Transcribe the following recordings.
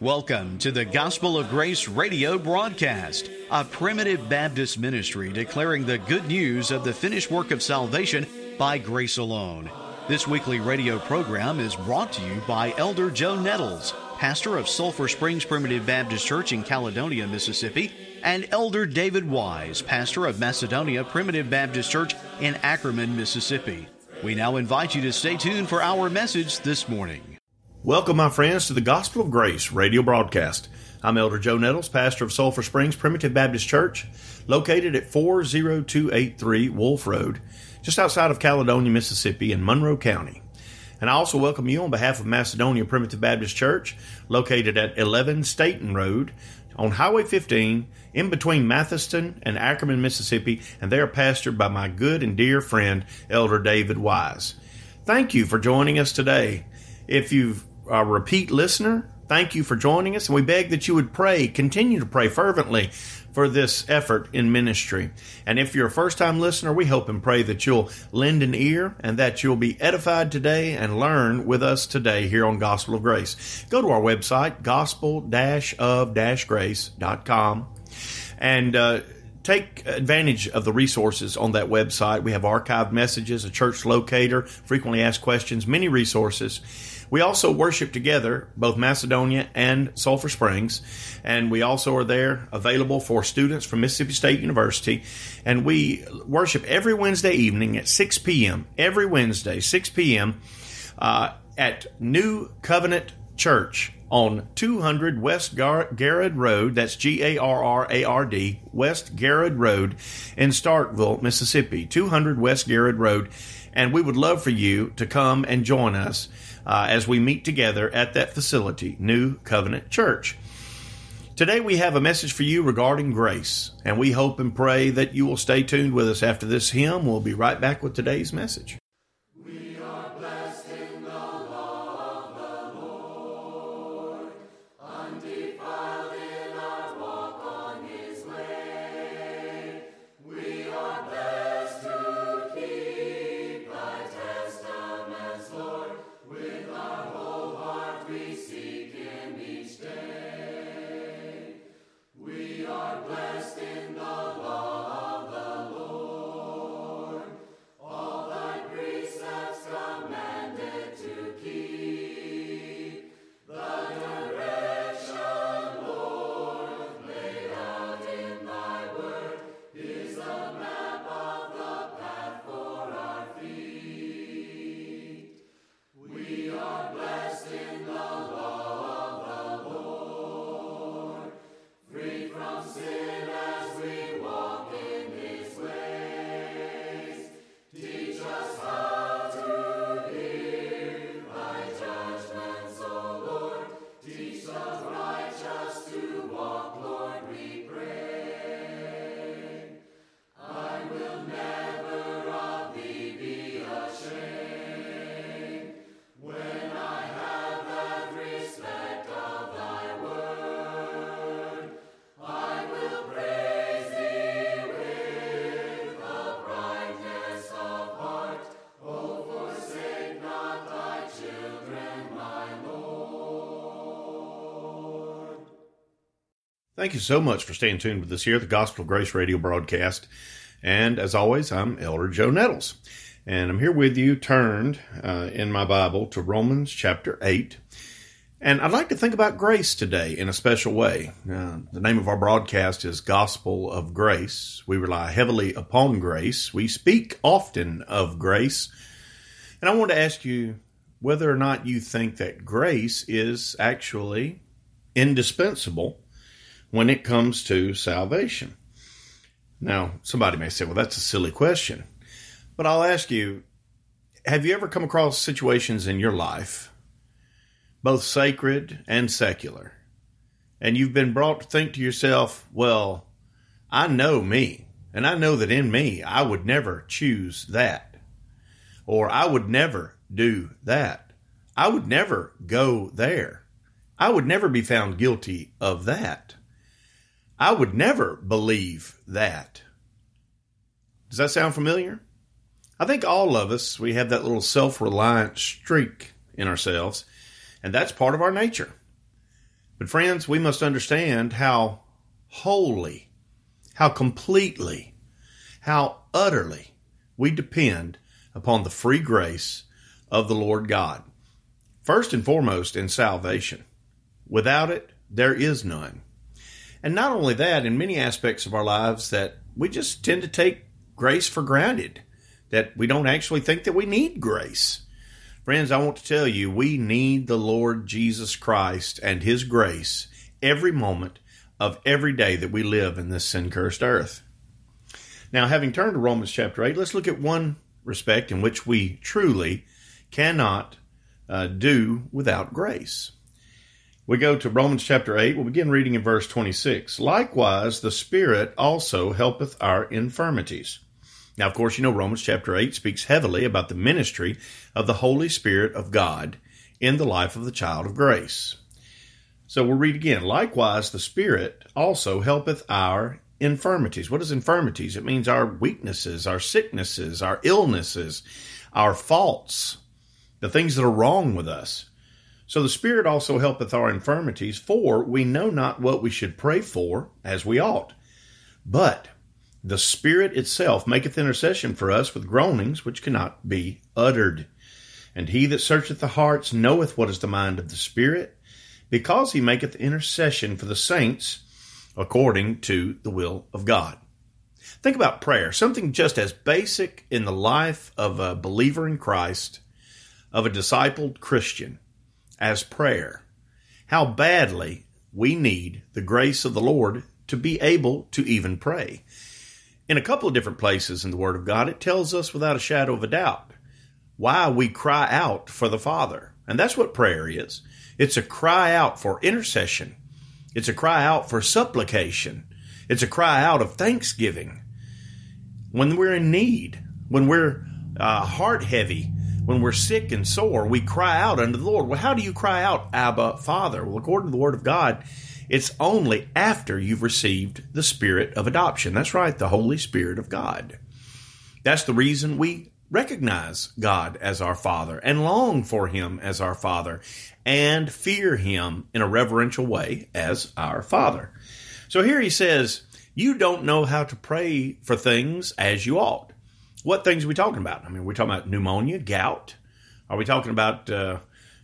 Welcome to the Gospel of Grace radio broadcast, a primitive Baptist ministry declaring the good news of the finished work of salvation by grace alone. This weekly radio program is brought to you by Elder Joe Nettles, pastor of Sulphur Springs Primitive Baptist Church in Caledonia, Mississippi, and Elder David Wise, pastor of Macedonia Primitive Baptist Church in Ackerman, Mississippi. We now invite you to stay tuned for our message this morning. Welcome, my friends, to the Gospel of Grace radio broadcast. I'm Elder Joe Nettles, pastor of Sulphur Springs Primitive Baptist Church, located at 40283 Wolf Road, just outside of Caledonia, Mississippi, in Monroe County. And I also welcome you on behalf of Macedonia Primitive Baptist Church, located at 11 Staten Road on Highway 15 in between Mathiston and Ackerman, Mississippi, and they are pastored by my good and dear friend, Elder David Wise. Thank you for joining us today. If you've a repeat listener, thank you for joining us. And we beg that you would pray, continue to pray fervently for this effort in ministry. And if you're a first time listener, we hope and pray that you'll lend an ear and that you'll be edified today and learn with us today here on Gospel of Grace. Go to our website, gospel of grace.com, and uh, take advantage of the resources on that website. We have archived messages, a church locator, frequently asked questions, many resources. We also worship together, both Macedonia and Sulphur Springs, and we also are there available for students from Mississippi State University. And we worship every Wednesday evening at 6 p.m. Every Wednesday, 6 p.m. Uh, at New Covenant Church on 200 West Gar- Garrard Road. That's G A R R A R D, West Garrard Road in Starkville, Mississippi. 200 West Garrard Road. And we would love for you to come and join us uh, as we meet together at that facility, New Covenant Church. Today we have a message for you regarding grace, and we hope and pray that you will stay tuned with us after this hymn. We'll be right back with today's message. Thank you so much for staying tuned with us here at the Gospel of Grace radio broadcast. And as always, I'm Elder Joe Nettles. And I'm here with you, turned uh, in my Bible to Romans chapter 8. And I'd like to think about grace today in a special way. Uh, the name of our broadcast is Gospel of Grace. We rely heavily upon grace. We speak often of grace. And I want to ask you whether or not you think that grace is actually indispensable when it comes to salvation? Now, somebody may say, well, that's a silly question. But I'll ask you have you ever come across situations in your life, both sacred and secular, and you've been brought to think to yourself, well, I know me, and I know that in me I would never choose that, or I would never do that, I would never go there, I would never be found guilty of that. I would never believe that. Does that sound familiar? I think all of us, we have that little self reliant streak in ourselves, and that's part of our nature. But, friends, we must understand how wholly, how completely, how utterly we depend upon the free grace of the Lord God. First and foremost, in salvation. Without it, there is none. And not only that, in many aspects of our lives, that we just tend to take grace for granted, that we don't actually think that we need grace. Friends, I want to tell you, we need the Lord Jesus Christ and His grace every moment of every day that we live in this sin cursed earth. Now, having turned to Romans chapter 8, let's look at one respect in which we truly cannot uh, do without grace. We go to Romans chapter 8. We'll begin reading in verse 26. Likewise, the Spirit also helpeth our infirmities. Now, of course, you know Romans chapter 8 speaks heavily about the ministry of the Holy Spirit of God in the life of the child of grace. So we'll read again. Likewise, the Spirit also helpeth our infirmities. What is infirmities? It means our weaknesses, our sicknesses, our illnesses, our faults, the things that are wrong with us. So the Spirit also helpeth our infirmities, for we know not what we should pray for as we ought. But the Spirit itself maketh intercession for us with groanings which cannot be uttered. And he that searcheth the hearts knoweth what is the mind of the Spirit, because he maketh intercession for the saints according to the will of God. Think about prayer, something just as basic in the life of a believer in Christ, of a discipled Christian as prayer. How badly we need the grace of the Lord to be able to even pray. In a couple of different places in the Word of God, it tells us without a shadow of a doubt why we cry out for the Father. And that's what prayer is it's a cry out for intercession, it's a cry out for supplication, it's a cry out of thanksgiving. When we're in need, when we're uh, heart heavy, when we're sick and sore, we cry out unto the Lord. Well, how do you cry out, Abba, Father? Well, according to the Word of God, it's only after you've received the Spirit of adoption. That's right, the Holy Spirit of God. That's the reason we recognize God as our Father and long for Him as our Father and fear Him in a reverential way as our Father. So here he says, You don't know how to pray for things as you ought what things are we talking about? I mean, we're talking about pneumonia, gout. Are we talking about, uh,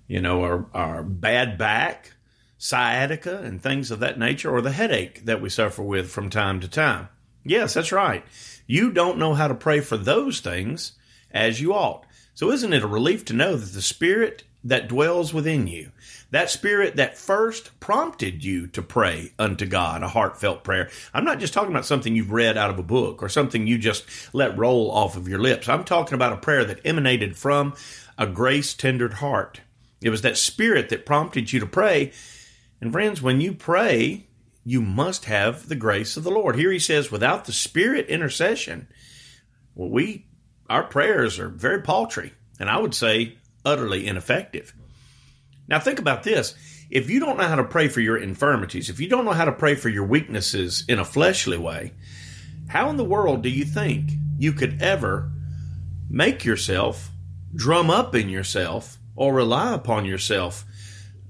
you know, our, our bad back, sciatica, and things of that nature, or the headache that we suffer with from time to time? Yes, that's right. You don't know how to pray for those things as you ought. So, isn't it a relief to know that the Spirit that dwells within you, that spirit that first prompted you to pray unto God, a heartfelt prayer. I'm not just talking about something you've read out of a book or something you just let roll off of your lips. I'm talking about a prayer that emanated from a grace tendered heart. It was that spirit that prompted you to pray. And friends, when you pray, you must have the grace of the Lord. Here he says, without the spirit intercession, well, we our prayers are very paltry, and I would say utterly ineffective. Now, think about this. If you don't know how to pray for your infirmities, if you don't know how to pray for your weaknesses in a fleshly way, how in the world do you think you could ever make yourself drum up in yourself or rely upon yourself,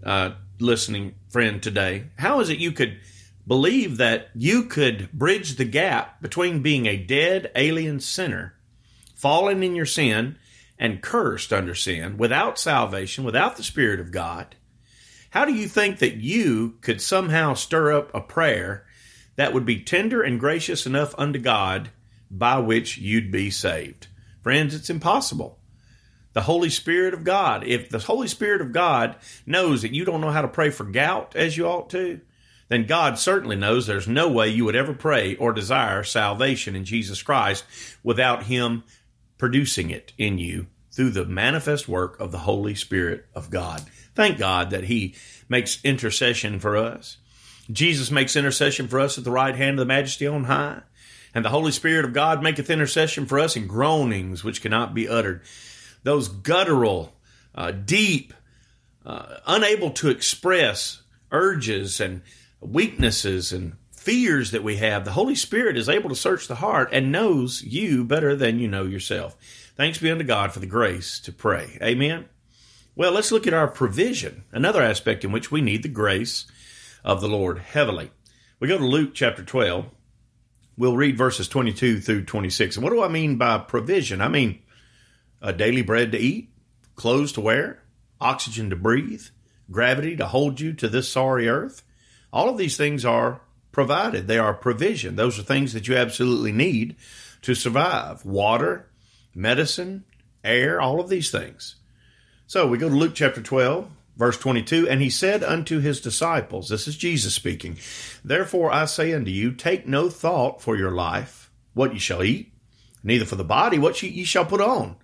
uh, listening friend today? How is it you could believe that you could bridge the gap between being a dead alien sinner, fallen in your sin, and cursed under sin, without salvation, without the Spirit of God, how do you think that you could somehow stir up a prayer that would be tender and gracious enough unto God by which you'd be saved? Friends, it's impossible. The Holy Spirit of God, if the Holy Spirit of God knows that you don't know how to pray for gout as you ought to, then God certainly knows there's no way you would ever pray or desire salvation in Jesus Christ without Him producing it in you through the manifest work of the Holy Spirit of God. Thank God that He makes intercession for us. Jesus makes intercession for us at the right hand of the Majesty on high. And the Holy Spirit of God maketh intercession for us in groanings which cannot be uttered. Those guttural, uh, deep, uh, unable to express urges and weaknesses and fears that we have, the Holy Spirit is able to search the heart and knows you better than you know yourself. Thanks be unto God for the grace to pray. Amen. Well, let's look at our provision, another aspect in which we need the grace of the Lord heavily. We go to Luke chapter 12. We'll read verses 22 through 26. And what do I mean by provision? I mean a daily bread to eat, clothes to wear, oxygen to breathe, gravity to hold you to this sorry earth. All of these things are provided. They are provision. Those are things that you absolutely need to survive. Water, medicine, air, all of these things. So we go to Luke chapter 12, verse 22. And he said unto his disciples, This is Jesus speaking, Therefore I say unto you, take no thought for your life, what ye shall eat, neither for the body, what ye shall put on.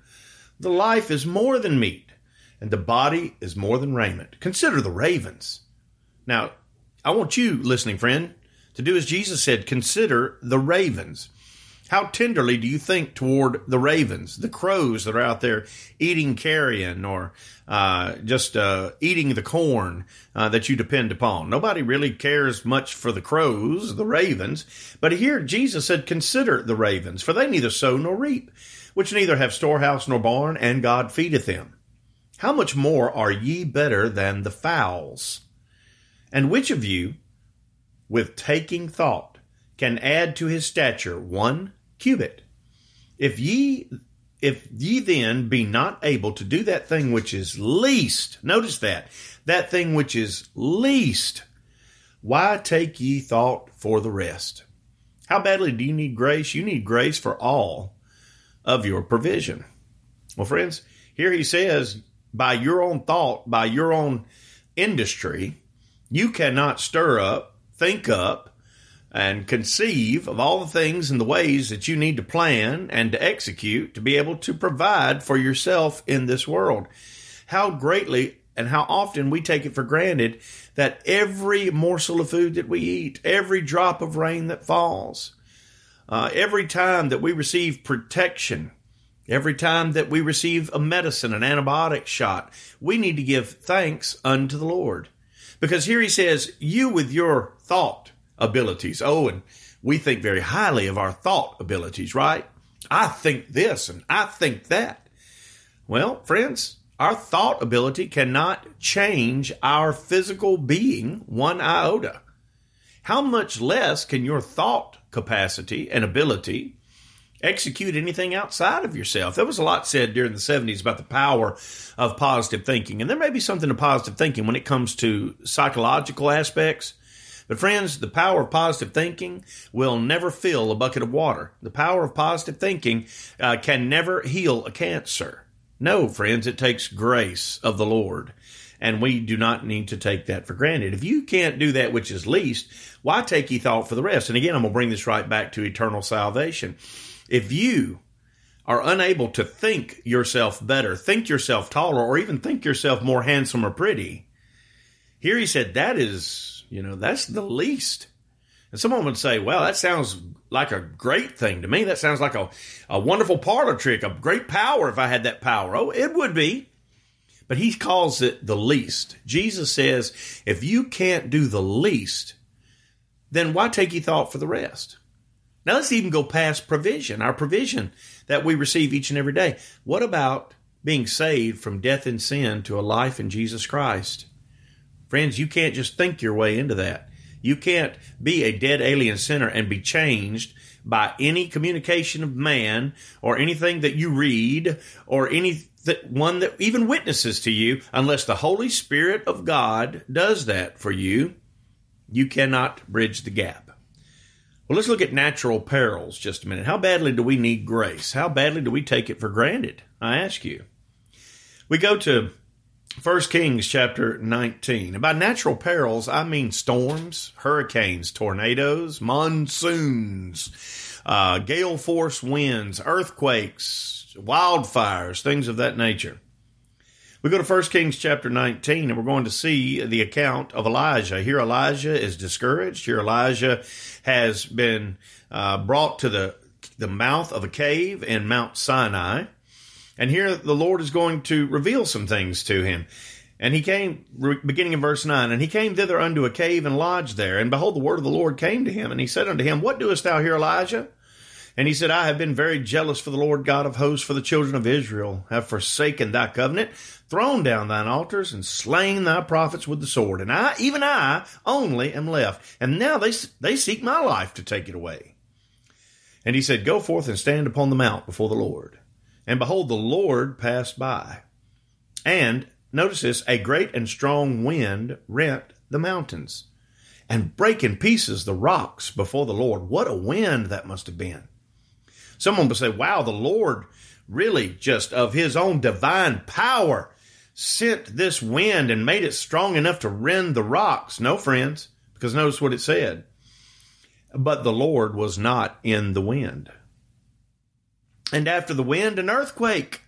The life is more than meat, and the body is more than raiment. Consider the ravens. Now, I want you, listening friend, to do as Jesus said consider the ravens. How tenderly do you think toward the ravens, the crows that are out there eating carrion or uh, just uh, eating the corn uh, that you depend upon? Nobody really cares much for the crows, the ravens. But here Jesus said, Consider the ravens, for they neither sow nor reap, which neither have storehouse nor barn, and God feedeth them. How much more are ye better than the fowls? And which of you, with taking thought, can add to his stature one cubit. If ye if ye then be not able to do that thing which is least, notice that, that thing which is least, why take ye thought for the rest? How badly do you need grace? You need grace for all of your provision. Well, friends, here he says, by your own thought, by your own industry, you cannot stir up, think up, and conceive of all the things and the ways that you need to plan and to execute to be able to provide for yourself in this world. How greatly and how often we take it for granted that every morsel of food that we eat, every drop of rain that falls, uh, every time that we receive protection, every time that we receive a medicine, an antibiotic shot, we need to give thanks unto the Lord. Because here he says, You with your thought, abilities. Oh, and we think very highly of our thought abilities, right? I think this and I think that. Well, friends, our thought ability cannot change our physical being one iota. How much less can your thought capacity and ability execute anything outside of yourself? There was a lot said during the 70s about the power of positive thinking. And there may be something to positive thinking when it comes to psychological aspects. But friends, the power of positive thinking will never fill a bucket of water. The power of positive thinking uh, can never heal a cancer. No, friends, it takes grace of the Lord. And we do not need to take that for granted. If you can't do that which is least, why take ye thought for the rest? And again, I'm going to bring this right back to eternal salvation. If you are unable to think yourself better, think yourself taller, or even think yourself more handsome or pretty, here he said that is you know, that's the least. And someone would say, well, that sounds like a great thing to me. That sounds like a, a wonderful parlor trick, a great power if I had that power. Oh, it would be. But he calls it the least. Jesus says, if you can't do the least, then why take ye thought for the rest? Now let's even go past provision, our provision that we receive each and every day. What about being saved from death and sin to a life in Jesus Christ? Friends, you can't just think your way into that. You can't be a dead alien sinner and be changed by any communication of man or anything that you read or any that one that even witnesses to you unless the Holy Spirit of God does that for you. You cannot bridge the gap. Well, let's look at natural perils just a minute. How badly do we need grace? How badly do we take it for granted? I ask you. We go to First Kings chapter 19. By natural perils, I mean storms, hurricanes, tornadoes, monsoons, uh, gale force winds, earthquakes, wildfires, things of that nature. We go to 1 Kings chapter 19 and we're going to see the account of Elijah. Here Elijah is discouraged. Here Elijah has been uh, brought to the, the mouth of a cave in Mount Sinai. And here the Lord is going to reveal some things to him. And he came, beginning in verse 9, and he came thither unto a cave and lodged there. And behold, the word of the Lord came to him, and he said unto him, What doest thou here, Elijah? And he said, I have been very jealous for the Lord God of hosts, for the children of Israel, have forsaken thy covenant, thrown down thine altars, and slain thy prophets with the sword. And I, even I, only am left. And now they, they seek my life to take it away. And he said, Go forth and stand upon the mount before the Lord. And behold, the Lord passed by. And, notice this, a great and strong wind rent the mountains and break in pieces the rocks before the Lord. What a wind that must have been. Someone would say, wow, the Lord really just of his own divine power sent this wind and made it strong enough to rend the rocks. No, friends, because notice what it said. But the Lord was not in the wind. And after the wind, an earthquake.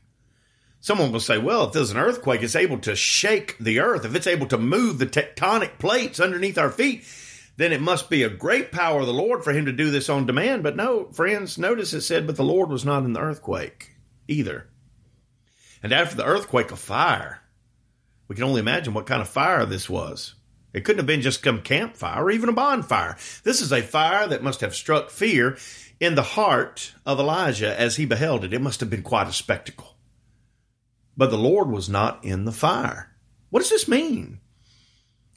Someone will say, well, if there's an earthquake, it's able to shake the earth. If it's able to move the tectonic plates underneath our feet, then it must be a great power of the Lord for him to do this on demand. But no, friends, notice it said, but the Lord was not in the earthquake either. And after the earthquake, a fire. We can only imagine what kind of fire this was. It couldn't have been just some campfire or even a bonfire. This is a fire that must have struck fear in the heart of Elijah as he beheld it. It must have been quite a spectacle. But the Lord was not in the fire. What does this mean?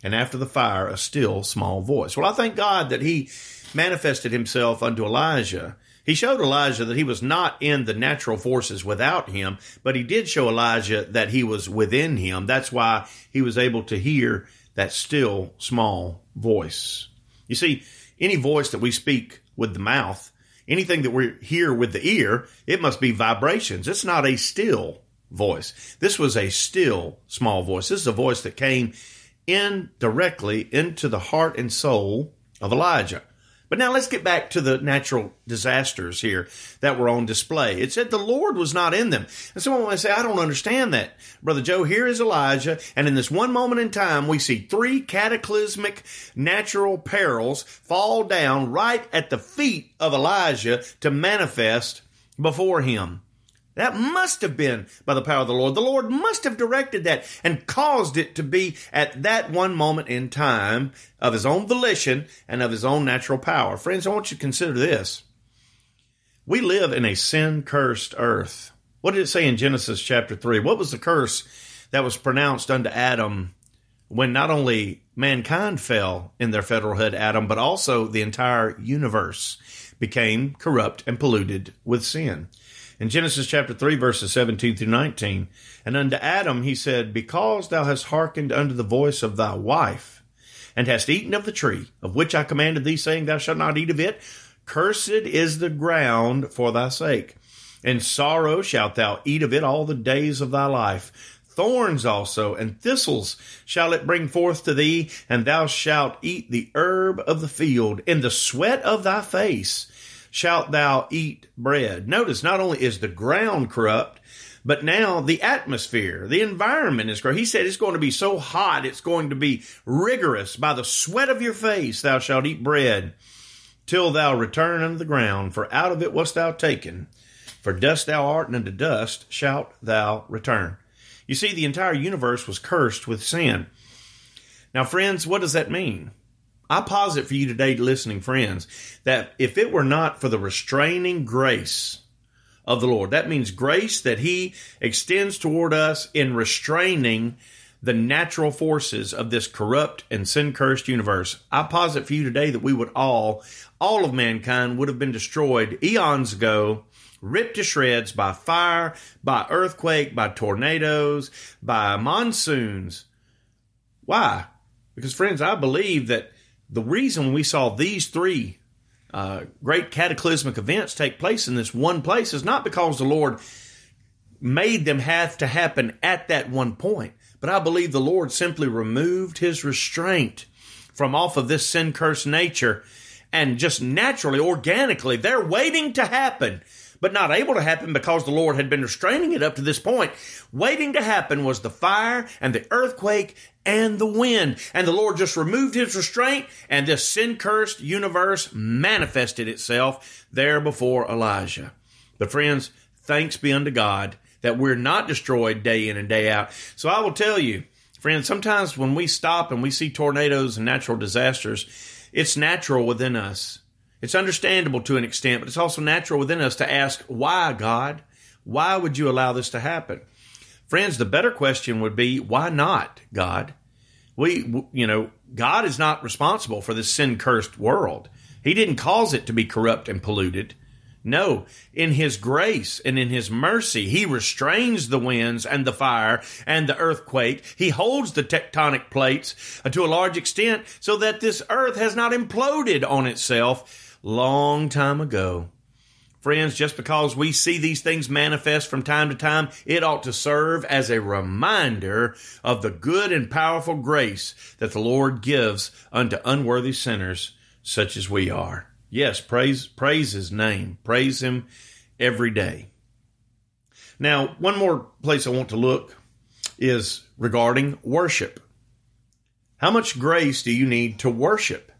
and after the fire a still small voice. Well, I thank God that he manifested himself unto Elijah. He showed Elijah that he was not in the natural forces without him, but he did show Elijah that he was within him. That's why he was able to hear that still small voice. You see, any voice that we speak with the mouth, anything that we hear with the ear, it must be vibrations. It's not a still voice. This was a still small voice. This is a voice that came in directly into the heart and soul of Elijah. But now let's get back to the natural disasters here that were on display. It said the Lord was not in them. And someone might say, I don't understand that. Brother Joe, here is Elijah, and in this one moment in time, we see three cataclysmic natural perils fall down right at the feet of Elijah to manifest before him. That must have been by the power of the Lord. The Lord must have directed that and caused it to be at that one moment in time of his own volition and of his own natural power. Friends, I want you to consider this. We live in a sin cursed earth. What did it say in Genesis chapter 3? What was the curse that was pronounced unto Adam when not only mankind fell in their federalhood, Adam, but also the entire universe became corrupt and polluted with sin? In Genesis chapter 3, verses 17 through 19. And unto Adam he said, Because thou hast hearkened unto the voice of thy wife, and hast eaten of the tree, of which I commanded thee, saying, Thou shalt not eat of it, cursed is the ground for thy sake. In sorrow shalt thou eat of it all the days of thy life. Thorns also and thistles shall it bring forth to thee, and thou shalt eat the herb of the field. In the sweat of thy face shalt thou eat bread. Notice not only is the ground corrupt, but now the atmosphere, the environment is corrupt. He said it's going to be so hot, it's going to be rigorous. By the sweat of your face thou shalt eat bread till thou return unto the ground, for out of it wast thou taken. For dust thou art, and unto dust shalt thou return. You see, the entire universe was cursed with sin. Now, friends, what does that mean? I posit for you today, listening friends, that if it were not for the restraining grace of the Lord, that means grace that He extends toward us in restraining the natural forces of this corrupt and sin cursed universe. I posit for you today that we would all, all of mankind would have been destroyed eons ago, ripped to shreds by fire, by earthquake, by tornadoes, by monsoons. Why? Because, friends, I believe that the reason we saw these three uh, great cataclysmic events take place in this one place is not because the Lord made them have to happen at that one point, but I believe the Lord simply removed his restraint from off of this sin cursed nature and just naturally, organically, they're waiting to happen but not able to happen because the Lord had been restraining it up to this point. Waiting to happen was the fire and the earthquake and the wind. And the Lord just removed his restraint, and this sin cursed universe manifested itself there before Elijah. But, friends, thanks be unto God that we're not destroyed day in and day out. So I will tell you, friends, sometimes when we stop and we see tornadoes and natural disasters, it's natural within us It's understandable to an extent, but it's also natural within us to ask, why, God? Why would you allow this to happen? Friends, the better question would be, why not, God? We, you know, God is not responsible for this sin cursed world. He didn't cause it to be corrupt and polluted. No, in His grace and in His mercy, He restrains the winds and the fire and the earthquake. He holds the tectonic plates uh, to a large extent so that this earth has not imploded on itself long time ago. Friends, just because we see these things manifest from time to time, it ought to serve as a reminder of the good and powerful grace that the Lord gives unto unworthy sinners such as we are. Yes, praise praise his name. Praise him every day. Now, one more place I want to look is regarding worship. How much grace do you need to worship?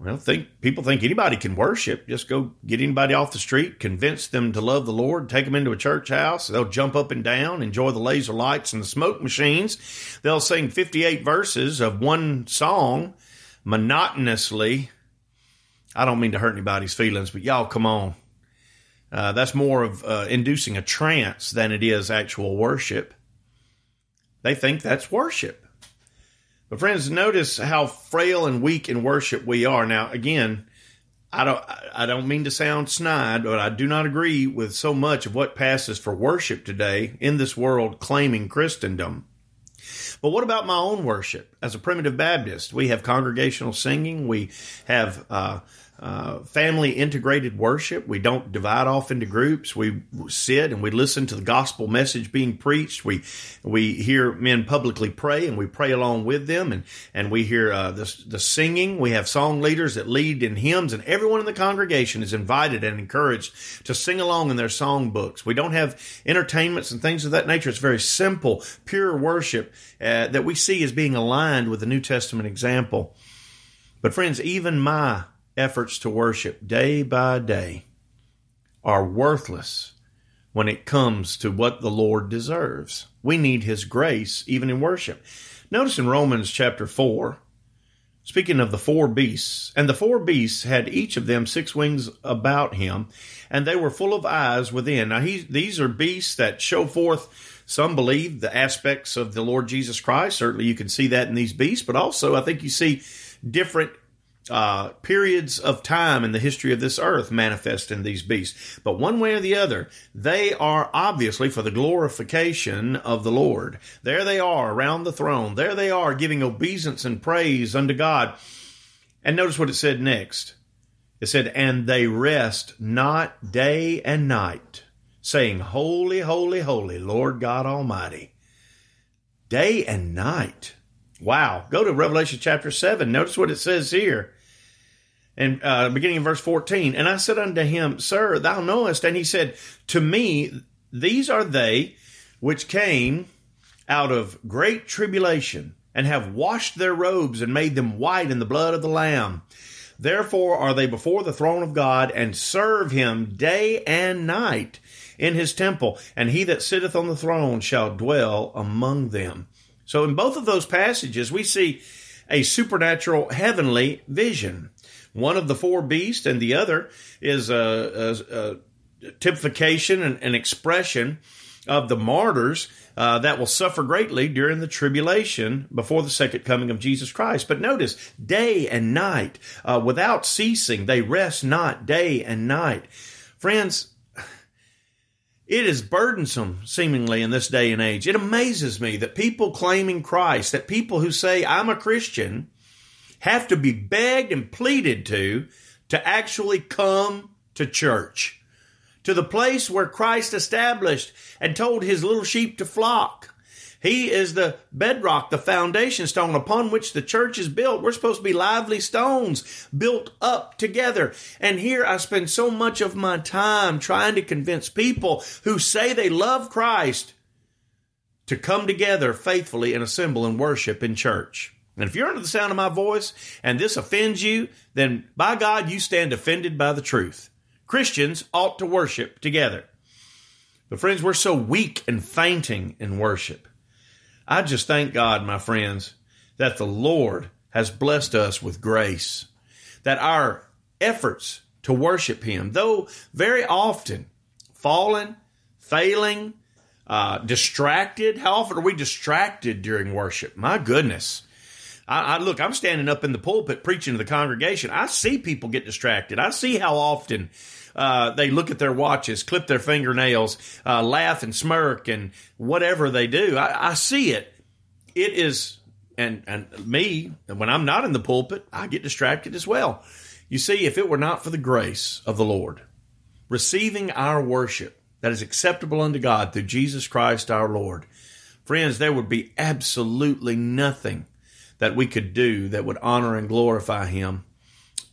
Well, think people think anybody can worship. Just go get anybody off the street, convince them to love the Lord, take them into a church house. They'll jump up and down, enjoy the laser lights and the smoke machines. They'll sing 58 verses of one song monotonously. I don't mean to hurt anybody's feelings, but y'all, come on. Uh, that's more of uh, inducing a trance than it is actual worship. They think that's worship. But friends, notice how frail and weak in worship we are. Now, again, I don't I don't mean to sound snide, but I do not agree with so much of what passes for worship today in this world claiming Christendom. But what about my own worship? As a primitive Baptist, we have congregational singing, we have uh, uh, family integrated worship. We don't divide off into groups. We sit and we listen to the gospel message being preached. We we hear men publicly pray and we pray along with them, and and we hear uh, the the singing. We have song leaders that lead in hymns, and everyone in the congregation is invited and encouraged to sing along in their song books. We don't have entertainments and things of that nature. It's very simple, pure worship uh, that we see as being aligned with the New Testament example. But friends, even my efforts to worship day by day are worthless when it comes to what the Lord deserves. We need His grace even in worship. Notice in Romans chapter 4, speaking of the four beasts, and the four beasts had each of them six wings about him, and they were full of eyes within. Now, he, these are beasts that show forth, some believe, the aspects of the Lord Jesus Christ. Certainly, you can see that in these beasts, but also I think you see different uh, periods of time in the history of this earth manifest in these beasts. But one way or the other, they are obviously for the glorification of the Lord. There they are around the throne. There they are giving obeisance and praise unto God. And notice what it said next. It said, And they rest not day and night, saying, Holy, holy, holy, Lord God Almighty. Day and night. Wow. Go to Revelation chapter 7. Notice what it says here and uh, beginning in verse 14. And I said unto him, Sir, thou knowest. And he said, To me, these are they which came out of great tribulation and have washed their robes and made them white in the blood of the Lamb. Therefore are they before the throne of God and serve him day and night in his temple, and he that sitteth on the throne shall dwell among them. So in both of those passages, we see a supernatural heavenly vision one of the four beasts, and the other is a, a, a typification and an expression of the martyrs uh, that will suffer greatly during the tribulation before the second coming of Jesus Christ. But notice, day and night, uh, without ceasing, they rest not day and night. Friends, it is burdensome, seemingly, in this day and age. It amazes me that people claiming Christ, that people who say, I'm a Christian, have to be begged and pleaded to to actually come to church, to the place where Christ established and told his little sheep to flock. He is the bedrock, the foundation stone upon which the church is built. We're supposed to be lively stones built up together. And here I spend so much of my time trying to convince people who say they love Christ to come together faithfully and assemble and worship in church. And if you're under the sound of my voice and this offends you, then by God, you stand offended by the truth. Christians ought to worship together. But friends, we're so weak and fainting in worship. I just thank God, my friends, that the Lord has blessed us with grace, that our efforts to worship Him, though very often fallen, failing, uh, distracted. How often are we distracted during worship? My goodness. I, I, look, I'm standing up in the pulpit preaching to the congregation. I see people get distracted. I see how often uh, they look at their watches, clip their fingernails, uh, laugh and smirk, and whatever they do. I, I see it. It is, and and me when I'm not in the pulpit, I get distracted as well. You see, if it were not for the grace of the Lord, receiving our worship that is acceptable unto God through Jesus Christ our Lord, friends, there would be absolutely nothing that we could do that would honor and glorify Him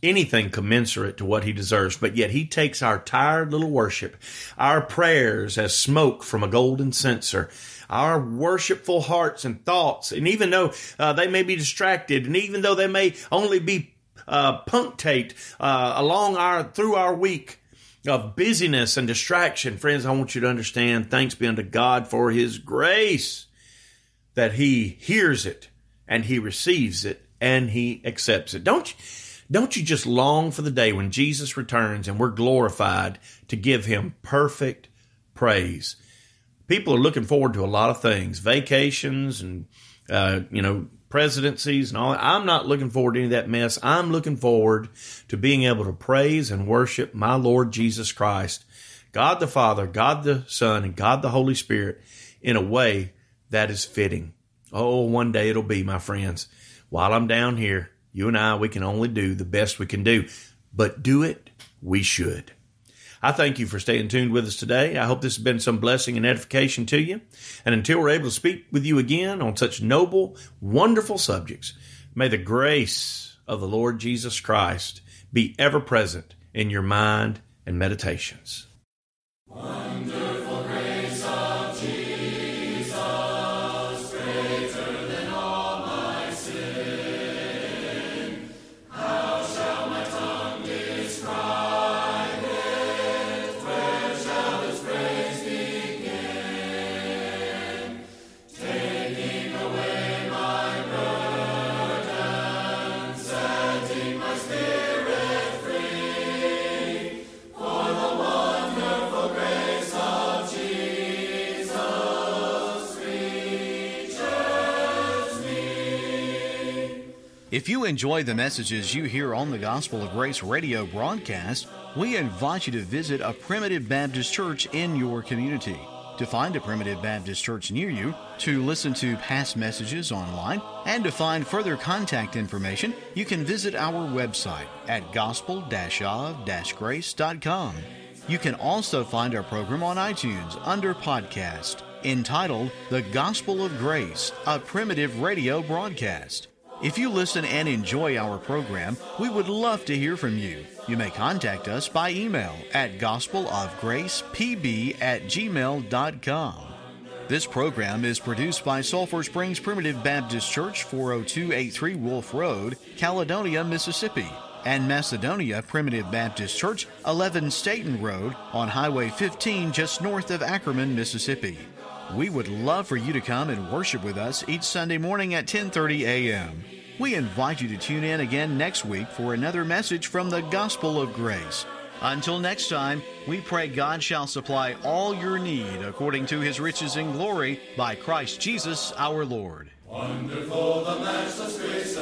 anything commensurate to what he deserves, but yet he takes our tired little worship, our prayers as smoke from a golden censer, our worshipful hearts and thoughts, and even though uh, they may be distracted, and even though they may only be uh, punctate uh, along our through our week of busyness and distraction, friends, I want you to understand. Thanks be unto God for His grace that He hears it and He receives it and He accepts it. Don't you? Don't you just long for the day when Jesus returns and we're glorified to give him perfect praise? People are looking forward to a lot of things, vacations and, uh, you know, presidencies and all. I'm not looking forward to any of that mess. I'm looking forward to being able to praise and worship my Lord Jesus Christ, God the Father, God the Son, and God the Holy Spirit in a way that is fitting. Oh, one day it'll be, my friends. While I'm down here, you and I, we can only do the best we can do, but do it, we should. I thank you for staying tuned with us today. I hope this has been some blessing and edification to you. And until we're able to speak with you again on such noble, wonderful subjects, may the grace of the Lord Jesus Christ be ever present in your mind and meditations. If you enjoy the messages you hear on the Gospel of Grace radio broadcast, we invite you to visit a Primitive Baptist church in your community. To find a Primitive Baptist church near you, to listen to past messages online, and to find further contact information, you can visit our website at gospel of grace.com. You can also find our program on iTunes under podcast entitled The Gospel of Grace, a primitive radio broadcast. If you listen and enjoy our program, we would love to hear from you. You may contact us by email at gospelofgracepb at gmail.com. This program is produced by Sulphur Springs Primitive Baptist Church, 40283 Wolf Road, Caledonia, Mississippi, and Macedonia Primitive Baptist Church, 11 Staten Road, on Highway 15 just north of Ackerman, Mississippi. We would love for you to come and worship with us each Sunday morning at 10:30 a.m. We invite you to tune in again next week for another message from the Gospel of Grace. Until next time, we pray God shall supply all your need according to his riches in glory by Christ Jesus our Lord. Wonderful the matchless grace